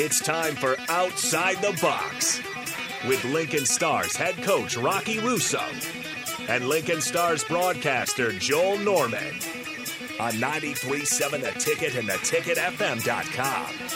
It's time for Outside the Box with Lincoln Stars head coach Rocky Russo and Lincoln Stars broadcaster Joel Norman on 93.7 The Ticket and theticketfm.com.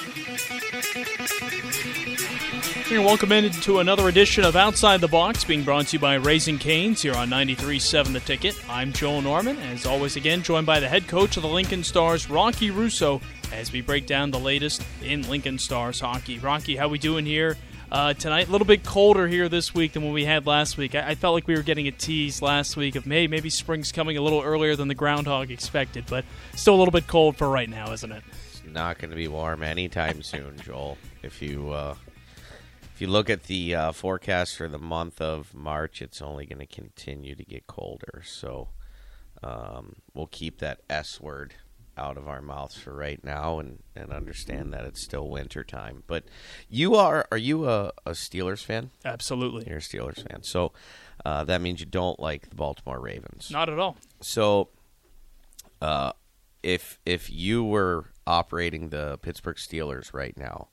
And welcome into another edition of Outside the Box, being brought to you by Raising Canes here on 93.7 The Ticket. I'm Joel Norman, as always, again joined by the head coach of the Lincoln Stars, Rocky Russo, as we break down the latest in Lincoln Stars hockey. Rocky, how we doing here uh, tonight? A little bit colder here this week than what we had last week. I-, I felt like we were getting a tease last week of May. Maybe spring's coming a little earlier than the groundhog expected, but still a little bit cold for right now, isn't it? Not going to be warm anytime soon, Joel. If you uh, if you look at the uh, forecast for the month of March, it's only going to continue to get colder. So um, we'll keep that S word out of our mouths for right now and, and understand that it's still winter time. But you are are you a, a Steelers fan? Absolutely. You're a Steelers fan. So uh, that means you don't like the Baltimore Ravens. Not at all. So uh, if if you were operating the Pittsburgh Steelers right now,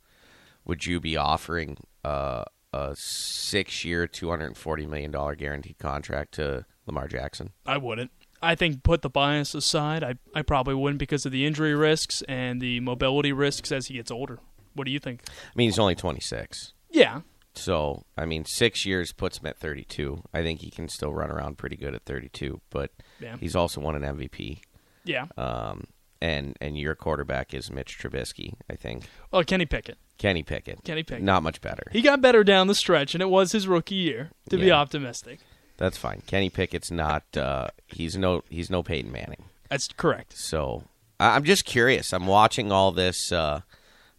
would you be offering uh, a six year, two hundred and forty million dollar guaranteed contract to Lamar Jackson? I wouldn't. I think put the bias aside, I, I probably wouldn't because of the injury risks and the mobility risks as he gets older. What do you think? I mean, he's only twenty six. Yeah. So I mean, six years puts him at thirty two. I think he can still run around pretty good at thirty two, but Yeah. he's also won an MVP. Yeah. Um, and and your quarterback is Mitch Trubisky. I think Well, Kenny Pickett. Kenny Pickett. Kenny Pickett. Not much better. He got better down the stretch, and it was his rookie year, to be optimistic. That's fine. Kenny Pickett's not. Uh, he's no. He's no Peyton Manning. That's correct. So I- I'm just curious. I'm watching all this. Uh,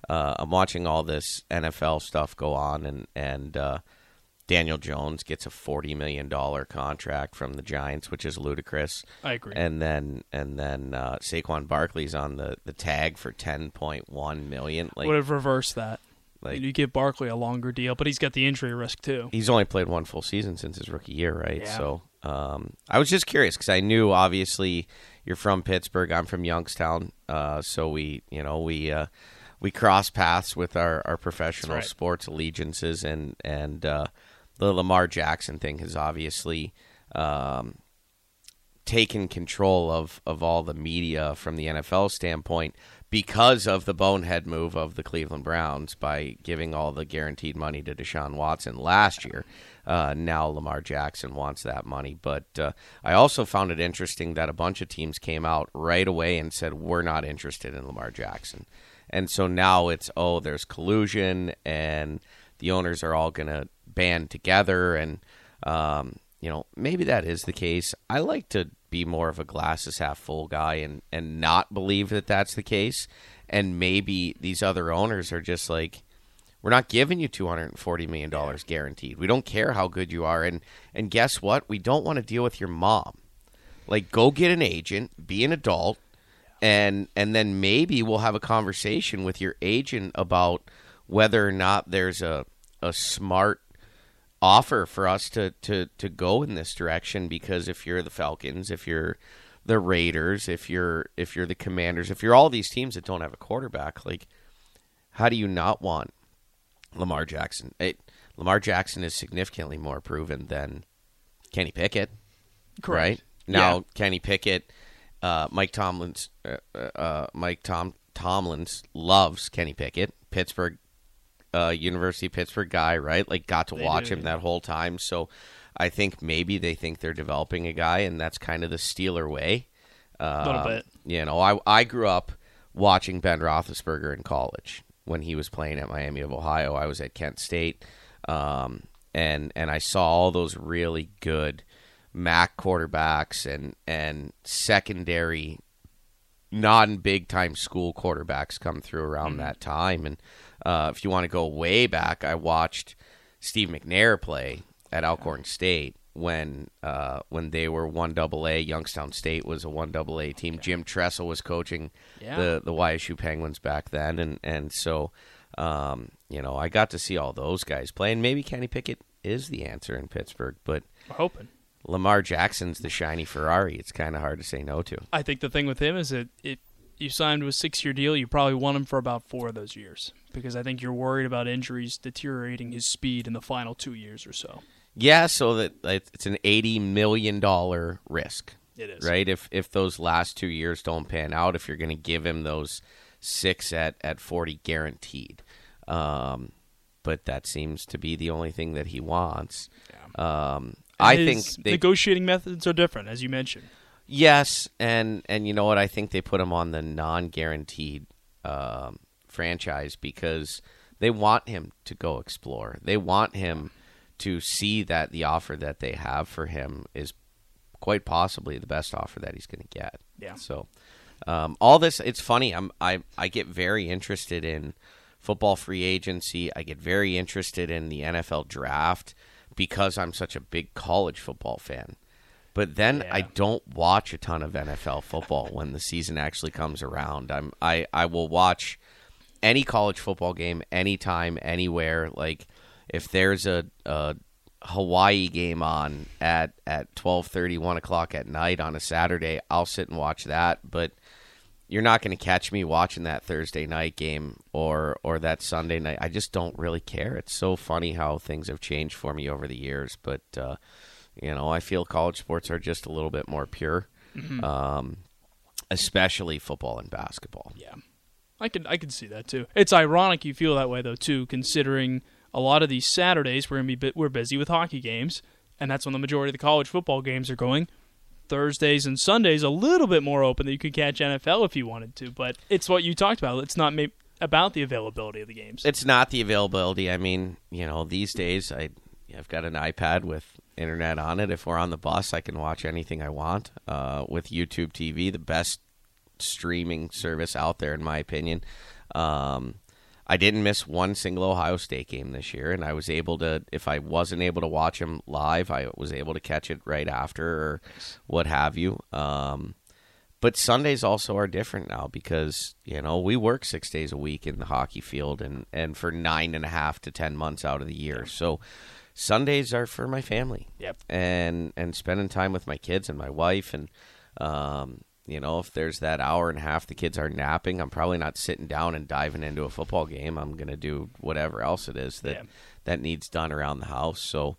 uh, I'm watching all this NFL stuff go on, and and uh, Daniel Jones gets a forty million dollar contract from the Giants, which is ludicrous. I agree. And then and then uh, Saquon Barkley's on the, the tag for ten point one million. Like Would have reversed that. like you give Barkley a longer deal, but he's got the injury risk too. he's only played one full season since his rookie year, right? Yeah. So um, I was just curious because I knew obviously you're from Pittsburgh, I'm from Youngstown, uh, so we you know we uh, we cross paths with our, our professional right. sports allegiances, and and uh, the Lamar Jackson thing has obviously. Um, taken control of, of all the media from the NFL standpoint because of the bonehead move of the Cleveland Browns by giving all the guaranteed money to Deshaun Watson last year. Uh, now Lamar Jackson wants that money. But uh, I also found it interesting that a bunch of teams came out right away and said, we're not interested in Lamar Jackson. And so now it's, oh, there's collusion and the owners are all going to band together and um, you know, maybe that is the case. I like to be more of a glasses half full guy and and not believe that that's the case. And maybe these other owners are just like, we're not giving you two hundred and forty million dollars guaranteed. We don't care how good you are, and and guess what? We don't want to deal with your mom. Like, go get an agent, be an adult, and and then maybe we'll have a conversation with your agent about whether or not there's a a smart offer for us to, to, to go in this direction because if you're the Falcons, if you're the Raiders, if you're if you're the Commanders, if you're all these teams that don't have a quarterback, like how do you not want Lamar Jackson? It, Lamar Jackson is significantly more proven than Kenny Pickett, right? Now Yeah. Kenny Pickett, uh, Mike Tomlin's uh, uh, Mike Tom Tomlins loves Kenny Pickett. Pittsburgh uh, University of Pittsburgh guy, right? Like got to They watch do, him that whole time. So I think maybe they think they're developing a guy, and that's kind of the Steeler way. Uh, Little bit. You know, I I grew up watching Ben Roethlisberger in college when he was playing at Miami of Ohio. I was at Kent State, um, and and I saw all those really good MAC quarterbacks and and secondary non big time school quarterbacks come through around that time. And uh, if you want to go way back, I watched Steve McNair play at Alcorn State when uh, when they were one double A. Youngstown State was a one double A team. Jim Tressel was coaching Yeah. the the YSU Penguins back then, and and so um, you know I got to see all those guys play, and maybe Kenny Pickett is the answer in Pittsburgh, but. We're hoping. Lamar Jackson's the shiny Ferrari. It's kind of hard to say no to. I think the thing with him is that it you signed with a six-year deal. You probably want him for about four of those years because I think you're worried about injuries deteriorating his speed in the final two years or so. Yeah, so that it's an eighty million dollar risk. It is right. If if those last two years don't pan out, if you're going to give him those six at at forty guaranteed, um, but that seems to be the only thing that he wants. Yeah. Um, I think they, negotiating methods are different, as you mentioned. Yes, and and you know what? I think they put him on the non-guaranteed um, franchise because they want him to go explore. They want him to see that the offer that they have for him is quite possibly the best offer that he's going to get. Yeah. So um, all this, it's funny. I'm I I get very interested in football free agency. I get very interested in the NFL draft because I'm such a big college football fan. But then yeah. I don't watch a ton of NFL football when the season actually comes around. I'm I, I will watch any college football game anytime, anywhere. Like if there's a, a Hawaii game on at at 12:30, 1 o'clock at night on a Saturday, I'll sit and watch that. But you're not going to catch me watching that Thursday night game or or that Sunday night. I just don't really care. It's so funny how things have changed for me over the years, but uh, you know, I feel college sports are just a little bit more pure, mm-hmm. um, especially football and basketball. Yeah, I can I can see that too. It's ironic you feel that way though too, considering a lot of these Saturdays we're gonna be we're busy with hockey games, and that's when the majority of the college football games are going. Thursdays and Sundays a little bit more open that you could catch NFL if you wanted to, but it's what you talked about. It's not about the availability of the games. It's not the availability. I mean, you know, these days I I've got an iPad with internet on it. If we're on the bus, I can watch anything I want uh, with YouTube TV, the best streaming service out there, in my opinion. Um, I didn't miss one single Ohio State game this year, and I was able to. If I wasn't able to watch them live, I was able to catch it right after or what have you. Um, but Sundays also are different now because you know we work six days a week in the hockey field, and and for nine and a half to ten months out of the year, so. Sundays are for my family. Yep. And and spending time with my kids and my wife and um, you know, if there's that hour and a half the kids are napping, I'm probably not sitting down and diving into a football game. I'm going to do whatever else it is that yeah. that needs done around the house. So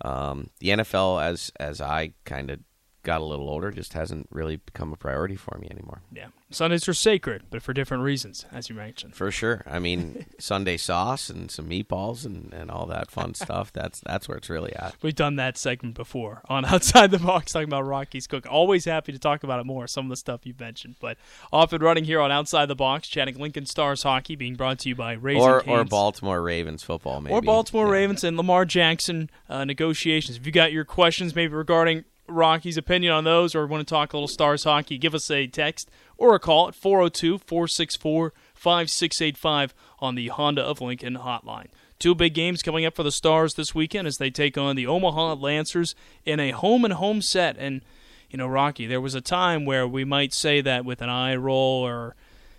um, the NFL, as as I kind of got a little older, just hasn't really become a priority for me anymore. Yeah. Sundays are sacred, but for different reasons, as you mentioned. For sure. I mean, Sunday sauce and some meatballs and, and all that fun stuff. That's that's where it's really at. We've done that segment before on Outside the Box, talking about Rocky's Cook. Always happy to talk about it more, some of the stuff you've mentioned. But off and running here on Outside the Box, chatting Lincoln Stars hockey, being brought to you by Raising or, Canes. Or Baltimore Ravens football, maybe. Or Baltimore yeah. Ravens and Lamar Jackson uh, negotiations. If you got your questions maybe regarding Rocky's opinion on those or want to talk a little Stars hockey, give us a text or a call at 402 464 5685 on the Honda of Lincoln hotline. Two big games coming up for the Stars this weekend as they take on the Omaha Lancers in a home and home set. And, you know, Rocky, there was a time where we might say that with an eye roll or,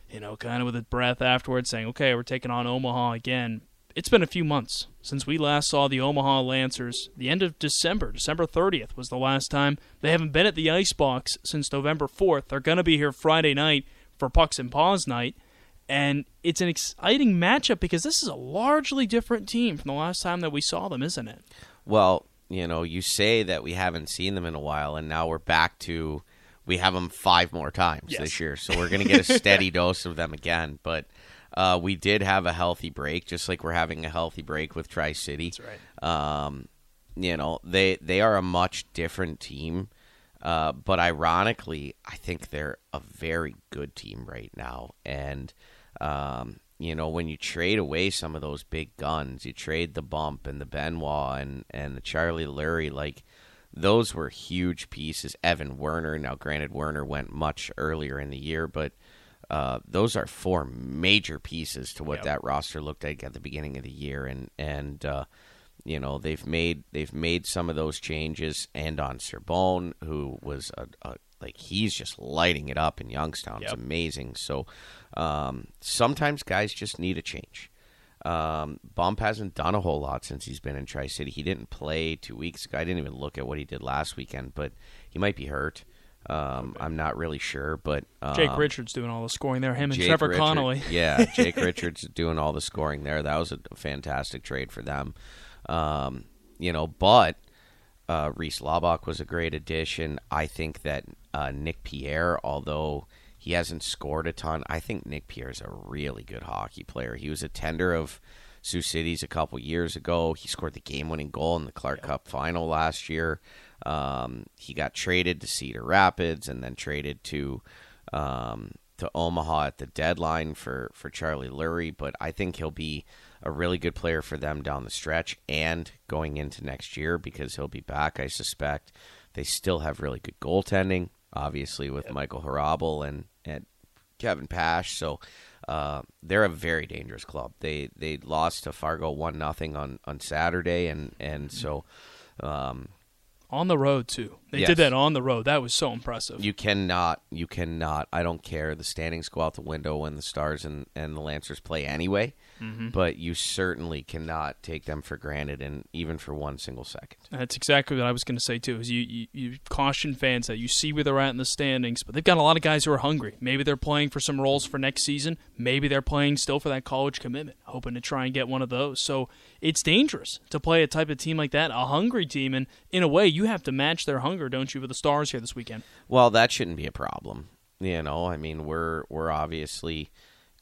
you know, kind of with a breath afterwards, saying, okay, we're taking on Omaha again. It's been a few months since we last saw the Omaha Lancers. The end of December, December 30th was the last time. They haven't been at the Icebox since November 4th. They're going to be here Friday night for Pucks and Paws night. And it's an exciting matchup because this is a largely different team from the last time that we saw them, isn't it? Well, you know, you say that we haven't seen them in a while, and now we're back to we have them five more times yes. this year. So we're going to get a steady dose of them again. But uh, we did have a healthy break, just like we're having a healthy break with Tri City. That's right. Um, you know, they they are a much different team, uh, but ironically, I think they're a very good team right now. And um, you know, when you trade away some of those big guns, you trade the bump and the Benoit and and the Charlie Lurie, like those were huge pieces. Evan Werner, now granted Werner went much earlier in the year, but uh, those are four major pieces to what yep. that roster looked like at the beginning of the year, and and uh, you know they've made they've made some of those changes. Andon Cerbone, who was a, a, like he's just lighting it up in Youngstown, yep. it's amazing. So um, sometimes guys just need a change. Um, Bump hasn't done a whole lot since he's been in Tri City. He didn't play two weeks ago. I didn't even look at what he did last weekend, but he might be hurt. Um, I'm not really sure, but um, Jake Richards doing all the scoring there. Him and Jake Trevor Richard- Connolly. yeah, Jake Richards doing all the scoring there. That was a fantastic trade for them. Um, you know, but uh, Reese Laubach was a great addition. I think that uh, Nick Pierre, although he hasn't scored a ton, I think Nick Pierre is a really good hockey player. He was a tender of Sioux Cities a couple years ago. He scored the game-winning goal in the Clark Cup final last year. Um, he got traded to Cedar Rapids and then traded to um, to Omaha at the deadline for for Charlie Lurie. But I think he'll be a really good player for them down the stretch and going into next year because he'll be back. I suspect they still have really good goaltending, obviously with Michael Hrabal and and Kevin Pash. So uh, they're a very dangerous club. They they lost to Fargo one nothing on on Saturday, and and so. Um, On the road too. They Yes. did that on the road. That was so impressive. you cannot, you cannot. I don't care. The standings go out the window when the Stars and, and the Lancers play anyway. Mm-hmm. But you certainly cannot take them for granted, and even for one single second. That's exactly what I was going to say too. Is you, you you caution fans that you see where they're at in the standings, but they've got a lot of guys who are hungry. Maybe they're playing for some roles for next season. Maybe they're playing still for that college commitment, hoping to try and get one of those. So it's dangerous to play a type of team like that, a hungry team, and in a way, you have to match their hunger, don't you, with the Stars here this weekend? Well, that shouldn't be a problem. You know, I mean, we're we're obviously,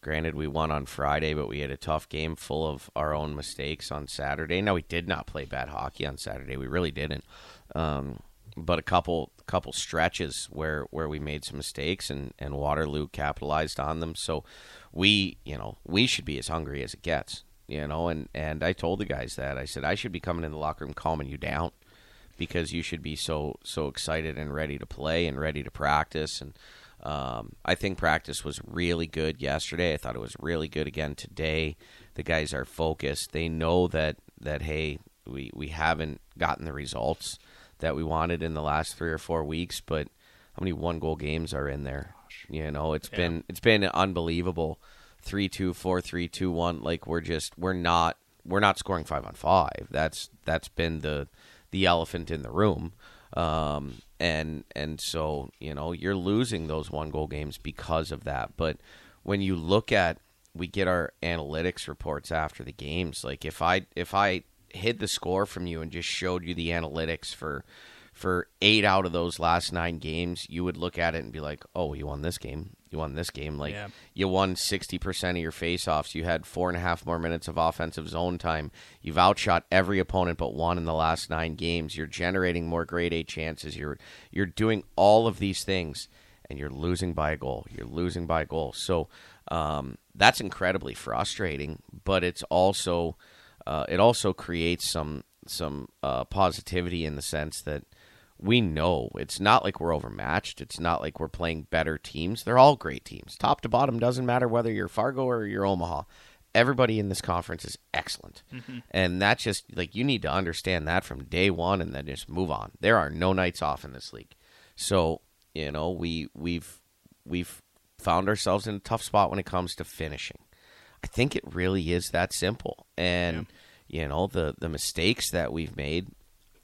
granted, we won on Friday, but we had a tough game full of our own mistakes on Saturday. Now we did not play bad hockey on Saturday. We really didn't. Um, but a couple couple stretches where where we made some mistakes and and Waterloo capitalized on them. So we, you know, we should be as hungry as it gets. You know, and and I told the guys that I said I should be coming in the locker room calming you down because you should be so so excited and ready to play and ready to practice and um, I think practice was really good yesterday. I thought it was really good again today. The guys are focused. They know that that hey, we we haven't gotten the results that we wanted in the last three or four weeks, but how many one goal games are in there? You know, it's Yeah. been it's been unbelievable. Three two, four three, two one. Like we're just we're not we're not scoring five on five. That's that's been the the elephant in the room. Um, and and so you know you're losing those one goal games because of that. But when you look at we get our analytics reports after the games. Like if I if I hid the score from you and just showed you the analytics for for eight out of those last nine games, you would look at it and be like, "Oh, you won this game. You won this game. Like Yeah. you won sixty percent of your faceoffs. You had four and a half more minutes of offensive zone time. You've outshot every opponent but one in the last nine games. You're generating more grade A chances. You're you're doing all of these things, and you're losing by a goal. You're losing by a goal. So um, that's incredibly frustrating. But it's also uh, it also creates some some uh, positivity in the sense that we know it's not like we're overmatched. It's not like we're playing better teams. They're all great teams, top to bottom. Doesn't matter whether you're Fargo or you're Omaha. Everybody in this conference is excellent, mm-hmm. and that's just like you need to understand that from day one, and then just move on. There are no nights off in this league, so you know we we've we've found ourselves in a tough spot when it comes to finishing. I think it really is that simple, and you know the the mistakes that we've made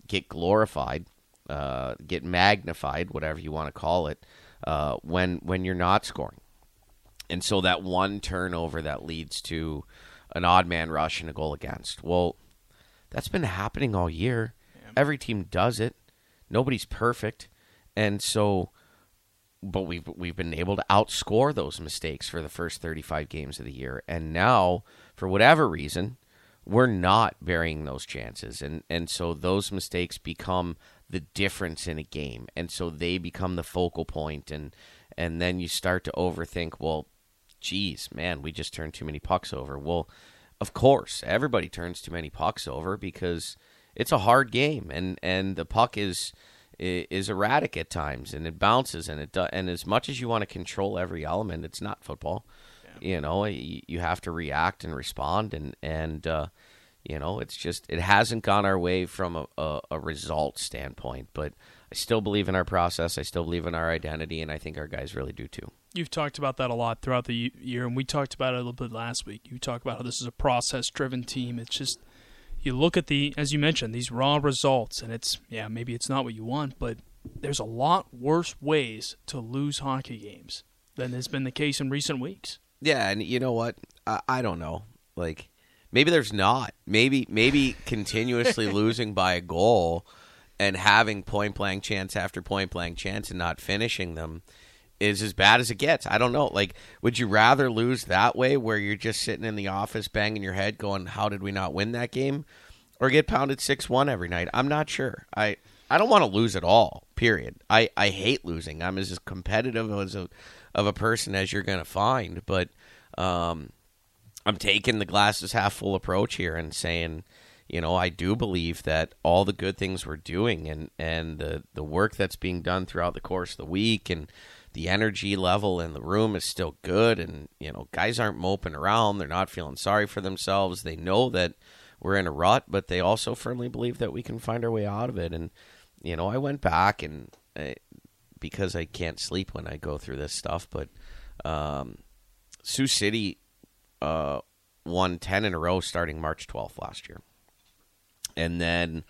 get glorified, uh, get magnified, whatever you want to call it, uh, when when you're not scoring. And so that one turnover that leads to an odd man rush and a goal against. Well, that's been happening all year. Every team does it. Nobody's perfect, and so, but we've we've been able to outscore those mistakes for the first 35 games of the year, and now for whatever reason, we're not burying those chances, and and so those mistakes become the difference in a game, and so they become the focal point, and and then you start to overthink. Well, geez, man, we just turned too many pucks over. Well, of course, everybody turns too many pucks over because it's a hard game, and and the puck is is erratic at times, and it bounces, and it do, and as much as you want to control every element, it's not football. You know, you, you have to react and respond, and and uh, you know, it's just it hasn't gone our way from a, a, a result standpoint, but I still believe in our process. I still believe in our identity, and I think our guys really do too. You've talked about that a lot throughout the year, and we talked about it a little bit last week. You talk about how this is a process-driven team. It's just you look at the, as you mentioned, these raw results, and it's yeah, maybe it's not what you want, but there's a lot worse ways to lose hockey games than has been the case in recent weeks. Yeah, and you know what? I, I don't know. Like maybe there's not. Maybe maybe continuously losing by a goal and having point blank chance after point blank chance and not finishing them is as bad as it gets. I don't know. Like, would you rather lose that way where you're just sitting in the office banging your head going, How did we not win that game? Or get pounded six one every night? I'm not sure. I I don't want to lose at all, period. I, I hate losing. I'm as competitive as a of a person as you're gonna find, but um I'm taking the glasses half full approach here and saying, you know, I do believe that all the good things we're doing and, and the, the work that's being done throughout the course of the week and the energy level in the room is still good. And, you know, guys aren't moping around. They're not feeling sorry for themselves. They know that we're in a rut, but they also firmly believe that we can find our way out of it. And, you know, I went back and uh, because I can't sleep when I go through this stuff, but um, Sioux City uh, won 10 in a row starting March 12th last year. And then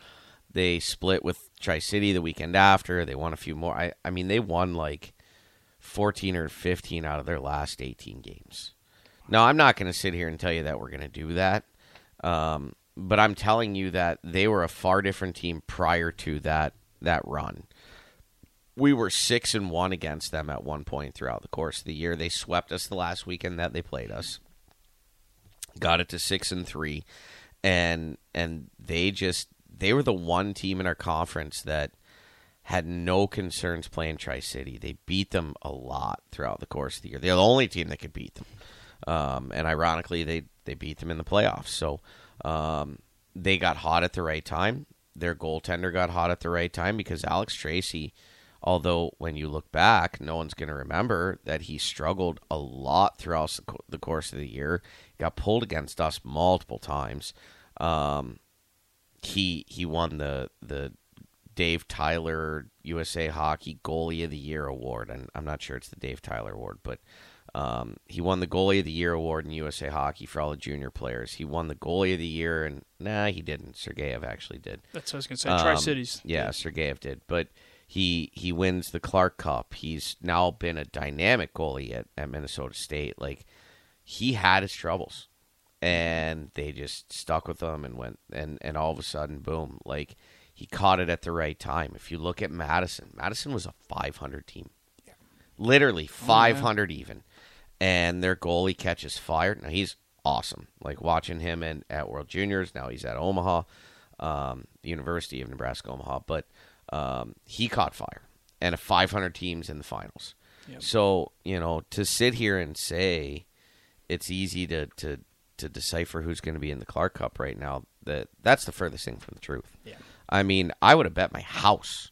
they split with Tri City the weekend after. They won a few more. I, I mean, they won like 14 or 15 out of their last 18 games. Now, I'm not going to sit here and tell you that we're going to do that. Um, but I'm telling you that they were a far different team prior to that that run. We were six and one against them at one point throughout the course of the year. They swept us the last weekend that they played us got it to six and three, and and they just they were the one team in our conference that had no concerns playing Tri City. They beat them a lot throughout the course of the year. They're the only team that could beat them, um, and ironically, they they beat them in the playoffs. So um, they got hot at the right time. Their goaltender got hot at the right time because Alex Tracy Although, when you look back, no one's going to remember that he struggled a lot throughout the course of the year. Got pulled against us multiple times. Um, he he won the the Dave Tyler USA Hockey Goalie of the Year award, and I'm not sure it's the Dave Tyler award, but um, he won the Goalie of the Year award in USA Hockey for all the junior players. He won the Goalie of the Year, and nah, he didn't. Sergeyev actually did. That's what I was going to say. Um, Tri Cities. Yeah, Sergeyev did, but he he wins the Clark Cup. He's now been a dynamic goalie at, at Minnesota State. Like he had his troubles, and they just stuck with him and went and and all of a sudden, boom! Like he caught it at the right time. If you look at Madison, Madison was a 500 team, yeah. literally 500 oh, yeah. even, and their goalie catches fire. Now he's awesome. Like watching him in, at World Juniors. Now he's at Omaha, um, University of Nebraska Omaha, but um, he caught fire, and a 500 teams in the finals. Yep. So you know, to sit here and say it's easy to to to decipher who's going to be in the Clark Cup right now, that that's the furthest thing from the truth. Yeah. I mean, I would have bet my house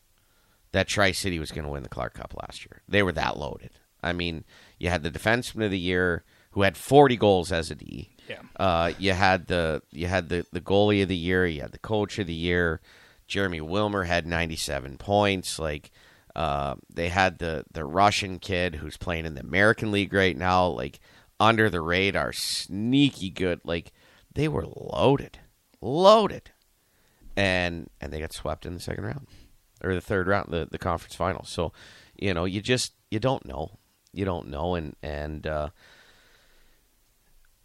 that Tri City was going to win the Clark Cup last year. They were that loaded. I mean, you had the defenseman of the year who had 40 goals as a D. Yeah. Uh, you had the you had the the goalie of the year. You had the coach of the year. Jeremy Wilmer had 97 points. Like uh, they had the the Russian kid who's playing in the American League right now. Like under the radar, sneaky good. Like they were loaded, loaded, and and they got swept in the second round or the third round, the the conference final. So you know, you just you don't know, you don't know, and and uh,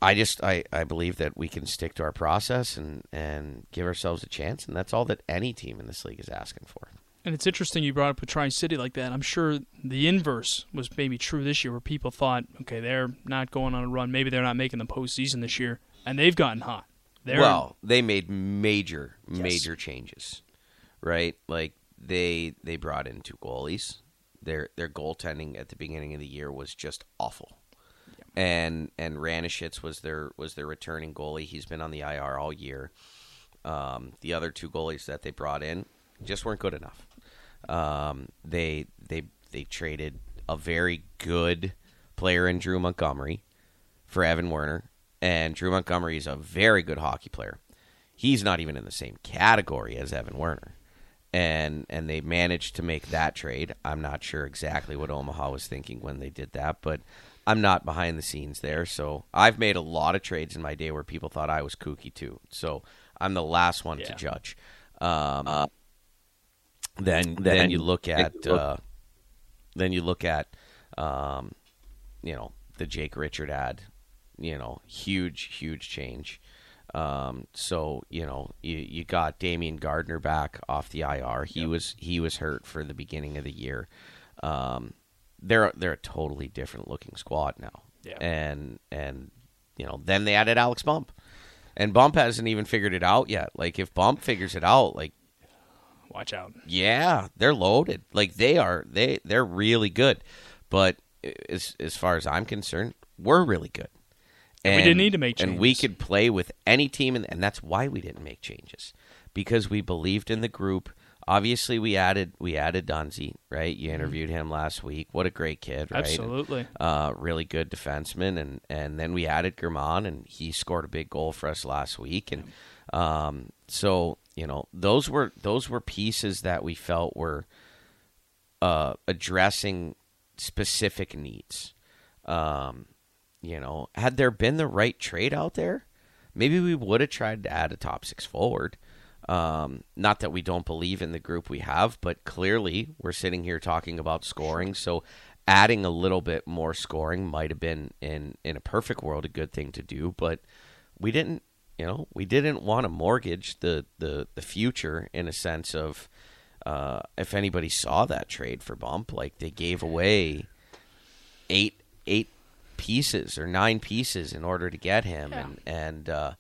I just I, I believe that we can stick to our process and, and give ourselves a chance, and that's all that any team in this league is asking for. And it's interesting you brought up a Tri City like that. I'm sure the inverse was maybe true this year, where people thought, okay, they're not going on a run, maybe they're not making the postseason this year, and they've gotten hot. They're, well, they made major yes. major changes, right? Like they they brought in two goalies. Their their goaltending at the beginning of the year was just awful and and Ranishitz was their was their returning goalie. He's been on the IR all year. Um, the other two goalies that they brought in just weren't good enough. Um, they they they traded a very good player in Drew Montgomery for Evan Werner, and Drew Montgomery is a very good hockey player. He's not even in the same category as Evan Werner. And and they managed to make that trade. I'm not sure exactly what Omaha was thinking when they did that, but I'm not behind the scenes there. So I've made a lot of trades in my day where people thought I was kooky too. So I'm the last one yeah. to judge. Um, uh, then then you look at uh, then you look at um, you know the Jake Richard ad, you know huge huge change. Um, so you know you you got Damian Gardner back off the IR. He yep. was he was hurt for the beginning of the year. Um, they're they're a totally different looking squad now. Yeah. And and you know then they added Alex Bump, and Bump hasn't even figured it out yet. Like if Bump figures it out, like watch out. Yeah, they're loaded. Like they are they they're really good. But as as far as I'm concerned, we're really good. And, we didn't need to make changes. And we could play with any team, and, and that's why we didn't make changes because we believed in the group. Obviously, we added we added Dunzy, right? You mm-hmm. interviewed him last week. What a great kid, right? Absolutely, and, uh, really good defenseman, and and then we added German, and he scored a big goal for us last week, and um, so you know those were those were pieces that we felt were uh, addressing specific needs. Um, you know, had there been the right trade out there, maybe we would have tried to add a top six forward. Um, not that we don't believe in the group we have, but clearly we're sitting here talking about scoring. So adding a little bit more scoring might have been in in a perfect world a good thing to do, but we didn't. You know, we didn't want to mortgage the the the future in a sense of uh, if anybody saw that trade for Bump, like they gave away eight eight pieces or nine pieces in order to get him, yeah. and and uh,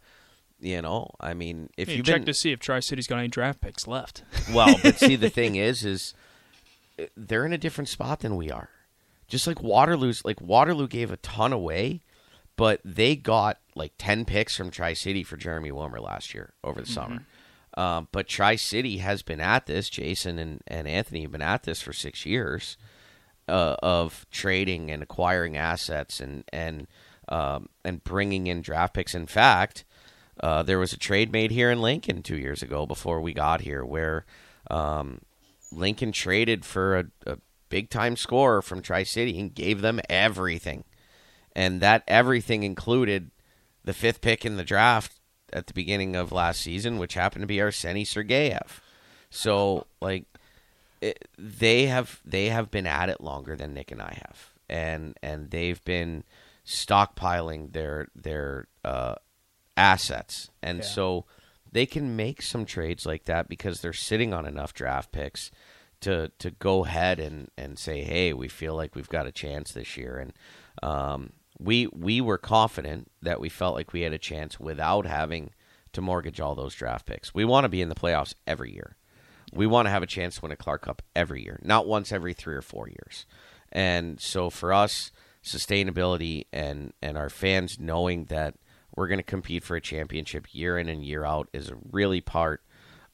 you know, I mean, if you check been, to see if Tri City's got any draft picks left. well, but see, the thing is, is uh, they're in a different spot than we are. Just like Waterloo's, like Waterloo gave a ton away, but they got like ten picks from Tri City for Jeremy Wilmer last year over the mm-hmm. summer. Um, but Tri City has been at this. Jason and, and Anthony have been at this for six years uh, of trading and acquiring assets and and um, and bringing in draft picks. In fact, uh, there was a trade made here in Lincoln two years ago before we got here, where um, Lincoln traded for a, a big time scorer from Tri City and gave them everything, and that everything included the fifth pick in the draft at the beginning of last season, which happened to be Arseny Sergeyev. So like it, they have they have been at it longer than Nick and I have, and and they've been stockpiling their their uh, assets, and yeah. so they can make some trades like that because they're sitting on enough draft picks to to go ahead and and say, hey, we feel like we've got a chance this year, and um, we we were confident that we felt like we had a chance without having to mortgage all those draft picks. We want to be in the playoffs every year. We want to have a chance to win a Clark Cup every year, not once every three or four years. And so for us, sustainability and and our fans knowing that we're going to compete for a championship year in and year out is a really part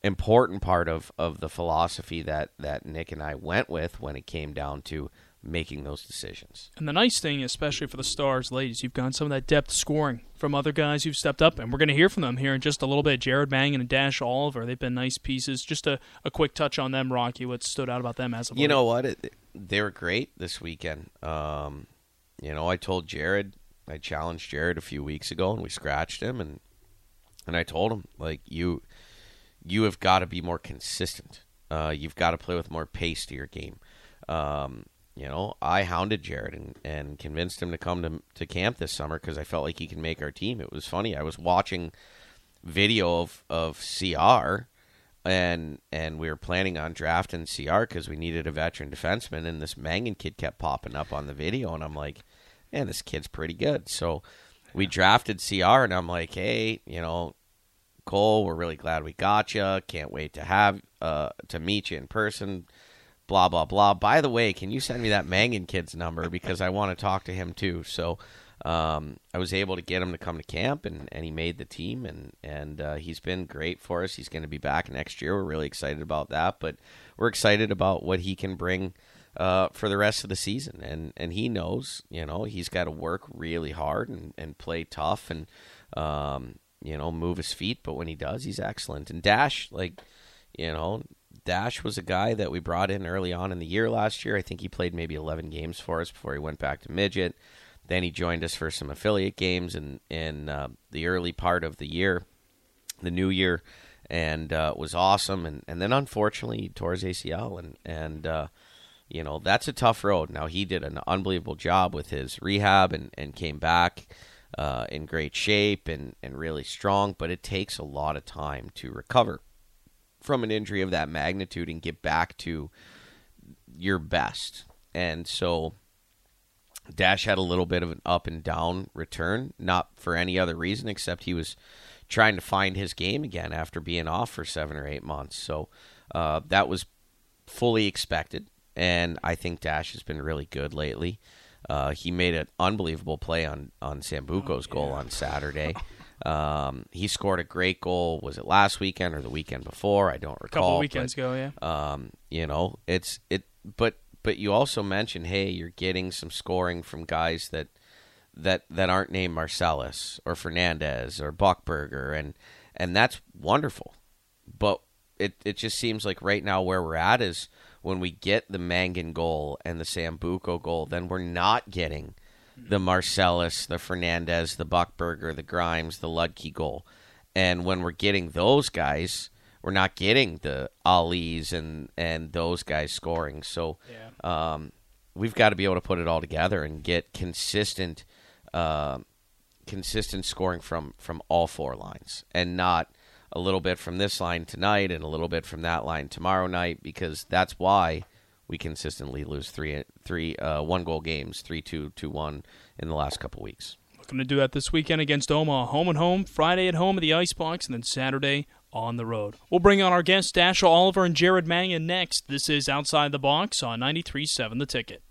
important part of of the philosophy that that Nick and I went with when it came down to making those decisions. And the nice thing, especially for the Stars ladies, you've got some of that depth scoring from other guys who've stepped up, and we're going to hear from them here in just a little bit. Jared Mangan and Dash Oliver, they've been nice pieces. Just a, a quick touch on them, Rocky. What stood out about them as of You know what? It, they were great this weekend. Um, you know, I told Jared, I challenged Jared a few weeks ago, and we scratched him, and and I told him like you, you have got to be more consistent. Uh, you've got to play with more pace to your game. Um, you know, I hounded Jared and, and convinced him to come to, to camp this summer because I felt like he can make our team. It was funny. I was watching video of, of CR and and we were planning on drafting CR because we needed a veteran defenseman, and this Mangan kid kept popping up on the video, and I'm like, man, this kid's pretty good. So we drafted CR, and I'm like, hey, you know, Cole, we're really glad we got you. Can't wait to have uh, to meet you in person blah blah blah. By the way, can you send me that Mangan kid's number because I want to talk to him too. So um, I was able to get him to come to camp, and, and he made the team, and and uh, he's been great for us. He's going to be back next year. We're really excited about that, but we're excited about what he can bring. Uh, for the rest of the season, and and he knows, you know, he's got to work really hard and, and play tough and um, you know move his feet. But when he does, he's excellent. And Dash, like, you know, Dash was a guy that we brought in early on in the year last year. I think he played maybe 11 games for us before he went back to midget. Then he joined us for some affiliate games in in uh, the early part of the year, the new year, and uh, was awesome. And, and then unfortunately he tore his ACL, and and uh, you know that's a tough road. Now he did an unbelievable job with his rehab and, and came back uh, in great shape and, and really strong, but it takes a lot of time to recover from an injury of that magnitude and get back to your best. And so Dash had a little bit of an up and down return, not for any other reason except he was trying to find his game again after being off for seven or eight months. So uh, that was fully expected, and I think Dash has been really good lately. Uh, he made an unbelievable play on on Sambuco's oh, yeah. goal on Saturday. Um, he scored a great goal. Was it last weekend or the weekend before? I don't recall. A couple weekends but, ago, yeah. Um, you know, it's it, but but you also mentioned, hey, you're getting some scoring from guys that that that aren't named Marcellus or Fernandez or Buchberger, and and that's wonderful. But it it just seems like right now where we're at is when we get the Mangan goal and the Sambuco goal, then we're not getting the Marcellus, the Fernandez, the Buchberger, the Grimes, the Ludke goal. And when we're getting those guys, we're not getting the Ali's and and those guys scoring. So yeah. um, we've got to be able to put it all together and get consistent uh, consistent scoring from from all four lines, and not a little bit from this line tonight and a little bit from that line tomorrow night, because that's why we consistently lose three three uh, one goal games, three two two one in the last couple weeks. Looking to do that this weekend against Omaha, home and home. Friday at home at the Icebox, and then Saturday on the road. We'll bring on our guests Dashiell Oliver and Jared Mannion next. This is Outside the Box on 93.7 The Ticket.